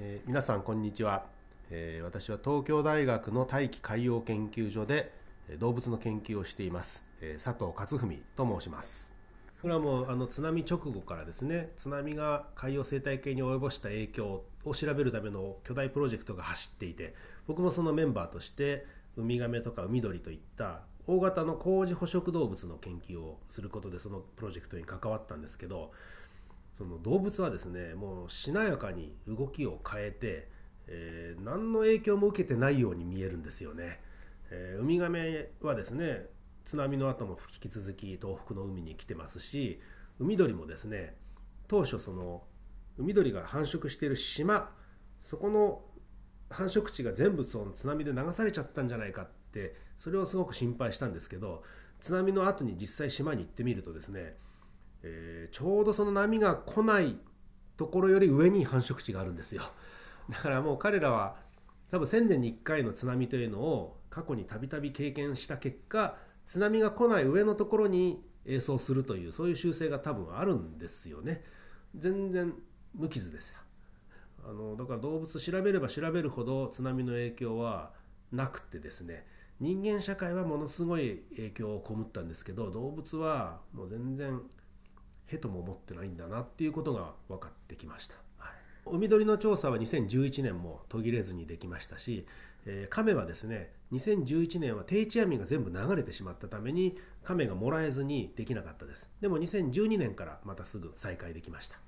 えー皆さんこんにちは、えー私は東京大学の大気海洋研究所で動物の研究をしています、えー佐藤勝文と申します。これはもうあの津波直後からですね津波が海洋生態系に及ぼした影響を調べるための巨大プロジェクトが走っていて僕もそのメンバーとしてウミガメとか海鳥といった大型の高次捕食動物の研究をすることでそのプロジェクトに関わったんですけどその動物はですねもうしなやかに動きを変えて、えー何の影響も受けてないように見えるんですよね、えーウミガメはですね津波の後も引き続き東北の海に来てますし海鳥もですね当初その海鳥が繁殖している島そこの繁殖地が全部その津波で流されちゃったんじゃないかってそれをすごく心配したんですけど津波の後に実際島に行ってみるとですねえーちょうどその波が来ないところより上に繁殖地があるんですよ。だからもう彼らは多分1000年に1回の津波というのを過去にたびたび経験した結果津波が来ない上のところに営巣するというそういう習性が多分あるんですよね。全然無傷ですよ。あのだから動物調べれば調べるほど津波の影響はなくてですね人間社会はものすごい影響を被ったんですけど動物はもう全然へとも思ってないんだなっていうことが分かってきました、はい、海鳥の調査は2011年も途切れずにできましたし、えー亀はですね2011年は定置網が全部流れてしまったために亀がもらえずにできなかったです。でも2012年からまたすぐ再開できました。